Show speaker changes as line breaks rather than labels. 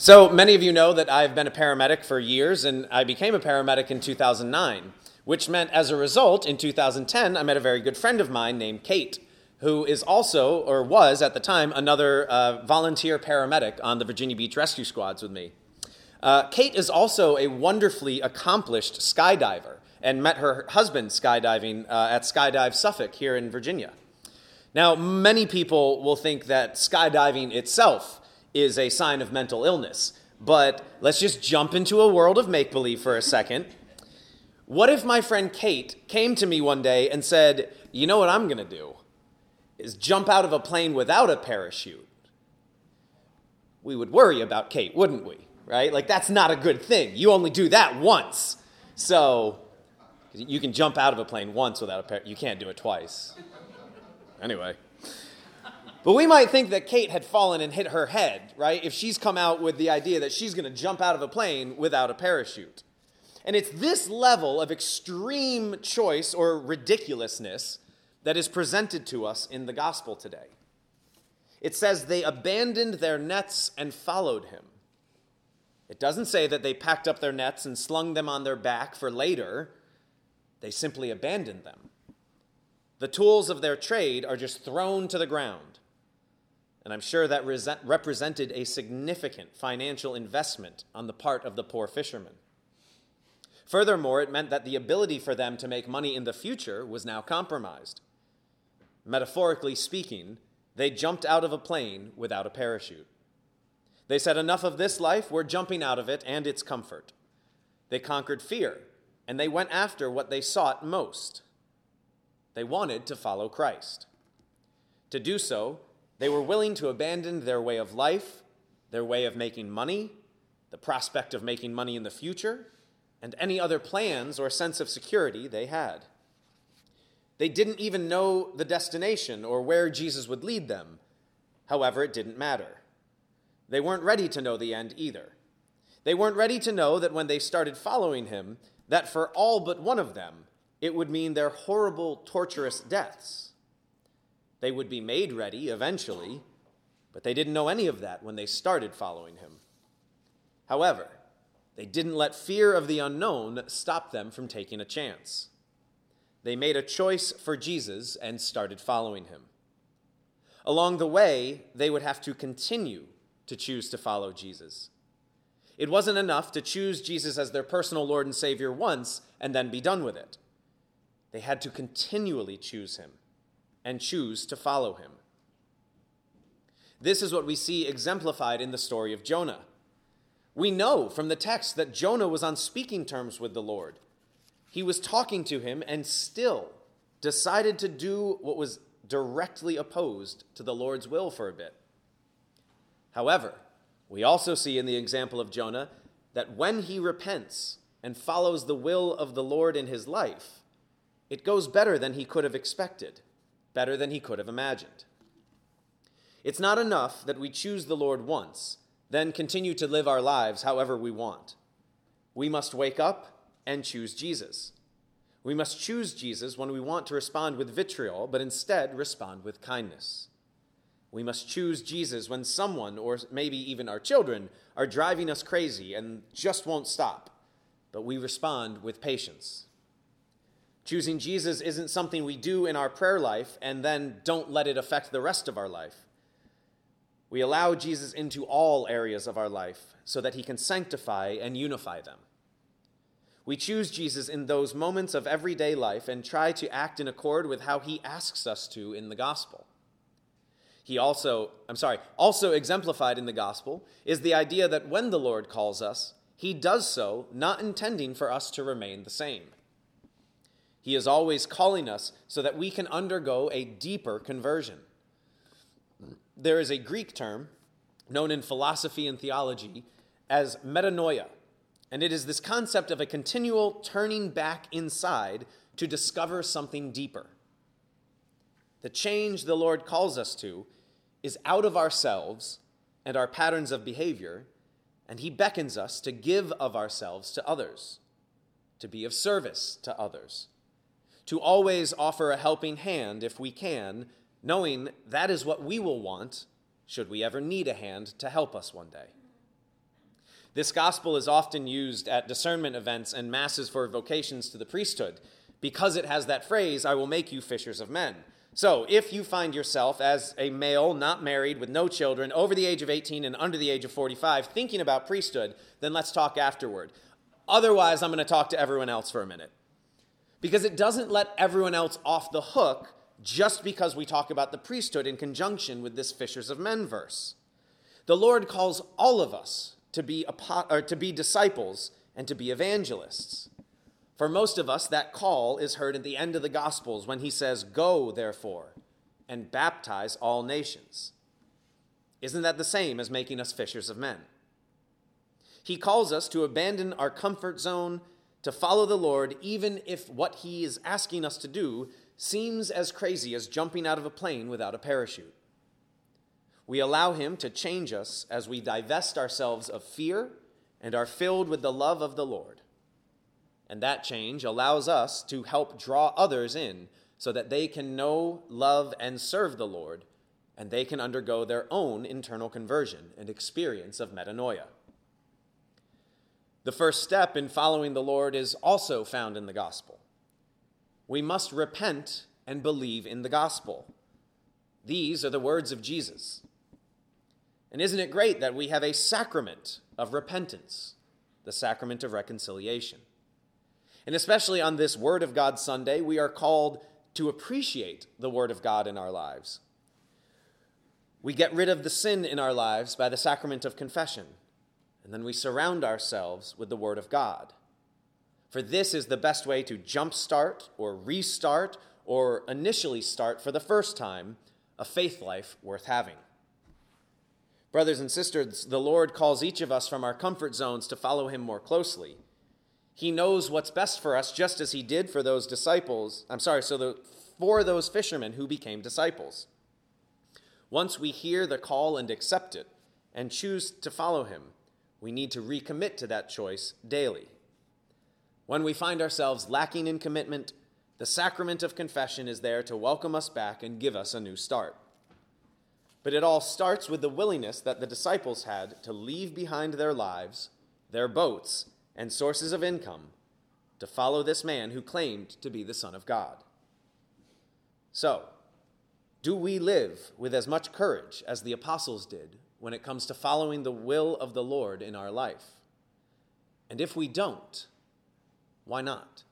So many of you know that I've been a paramedic for years, and I became a paramedic in 2009, which meant as a result, in 2010, I met a very good friend of mine named Kate, who is also, or was at the time, another uh, volunteer paramedic on the Virginia Beach Rescue Squads with me. Uh, Kate is also a wonderfully accomplished skydiver and met her husband skydiving uh, at Skydive Suffolk here in Virginia. Now, many people will think that skydiving itself is a sign of mental illness. But let's just jump into a world of make believe for a second. What if my friend Kate came to me one day and said, You know what I'm going to do? Is jump out of a plane without a parachute. We would worry about Kate, wouldn't we? Right? Like, that's not a good thing. You only do that once. So, you can jump out of a plane once without a parachute. You can't do it twice. Anyway. But we might think that Kate had fallen and hit her head, right? If she's come out with the idea that she's going to jump out of a plane without a parachute. And it's this level of extreme choice or ridiculousness that is presented to us in the gospel today. It says they abandoned their nets and followed him. It doesn't say that they packed up their nets and slung them on their back for later. They simply abandoned them. The tools of their trade are just thrown to the ground. And I'm sure that represented a significant financial investment on the part of the poor fishermen. Furthermore, it meant that the ability for them to make money in the future was now compromised. Metaphorically speaking, they jumped out of a plane without a parachute. They said, Enough of this life, we're jumping out of it and its comfort. They conquered fear, and they went after what they sought most. They wanted to follow Christ. To do so, they were willing to abandon their way of life, their way of making money, the prospect of making money in the future, and any other plans or sense of security they had. They didn't even know the destination or where Jesus would lead them. However, it didn't matter. They weren't ready to know the end either. They weren't ready to know that when they started following him, that for all but one of them, it would mean their horrible, torturous deaths. They would be made ready eventually, but they didn't know any of that when they started following him. However, they didn't let fear of the unknown stop them from taking a chance. They made a choice for Jesus and started following him. Along the way, they would have to continue to choose to follow Jesus. It wasn't enough to choose Jesus as their personal Lord and Savior once and then be done with it. They had to continually choose him and choose to follow him. This is what we see exemplified in the story of Jonah. We know from the text that Jonah was on speaking terms with the Lord. He was talking to him and still decided to do what was directly opposed to the Lord's will for a bit. However, we also see in the example of Jonah that when he repents and follows the will of the Lord in his life, it goes better than he could have expected better than he could have imagined. It's not enough that we choose the Lord once, then continue to live our lives however we want. We must wake up and choose Jesus. We must choose Jesus when we want to respond with vitriol, but instead respond with kindness. We must choose Jesus when someone, or maybe even our children, are driving us crazy and just won't stop, but we respond with patience. Choosing Jesus isn't something we do in our prayer life and then don't let it affect the rest of our life. We allow Jesus into all areas of our life so that he can sanctify and unify them. We choose Jesus in those moments of everyday life and try to act in accord with how he asks us to in the gospel. He also, I'm sorry, also exemplified in the gospel is the idea that when the Lord calls us, he does so not intending for us to remain the same. He is always calling us so that we can undergo a deeper conversion. There is a Greek term known in philosophy and theology as metanoia, and it is this concept of a continual turning back inside to discover something deeper. The change the Lord calls us to is out of ourselves and our patterns of behavior, and He beckons us to give of ourselves to others, to be of service to others to always offer a helping hand if we can, knowing that is what we will want should we ever need a hand to help us one day. This gospel is often used at discernment events and masses for vocations to the priesthood because it has that phrase, I will make you fishers of men. So, if you find yourself as a male, not married, with no children, over the age of 18 and under the age of 45, thinking about priesthood, then let's talk afterward. Otherwise, I'm going to talk to everyone else for a minute. Because it doesn't let everyone else off the hook just because we talk about the priesthood in conjunction with this fishers of men verse. The Lord calls all of us to be, or to be disciples and to be evangelists. For most of us, that call is heard at the end of the Gospels when he says, Go, therefore, and baptize all nations. Isn't that the same as making us fishers of men? He calls us to abandon our comfort zone, to follow the Lord, even if what he is asking us to do seems as crazy as jumping out of a plane without a parachute. We allow him to change us as we divest ourselves of fear and are filled with the love of the Lord. And that change allows us to help draw others in so that they can know, love, and serve the Lord, and they can undergo their own internal conversion and experience of metanoia. The first step in following the Lord is also found in the gospel. We must repent and believe in the gospel. These are the words of Jesus. And isn't it great that we have a sacrament of repentance, the sacrament of reconciliation? And especially on this Word of God Sunday, we are called to appreciate the Word of God in our lives. We get rid of the sin in our lives by the sacrament of confession, and then we surround ourselves with the Word of God. For this is the best way to jumpstart or restart or initially start for the first time a faith life worth having. Brothers and sisters, the Lord calls each of us from our comfort zones to follow Him more closely. He knows what's best for us, just as he did for those disciples. I'm sorry, so the, for those fishermen who became disciples. Once we hear the call and accept it and choose to follow him, we need to recommit to that choice daily. When we find ourselves lacking in commitment, the sacrament of confession is there to welcome us back and give us a new start. But it all starts with the willingness that the disciples had to leave behind their lives, their boats, and sources of income to follow this man who claimed to be the Son of God. So, do we live with as much courage as the apostles did when it comes to following the will of the Lord in our life? And if we don't, why not?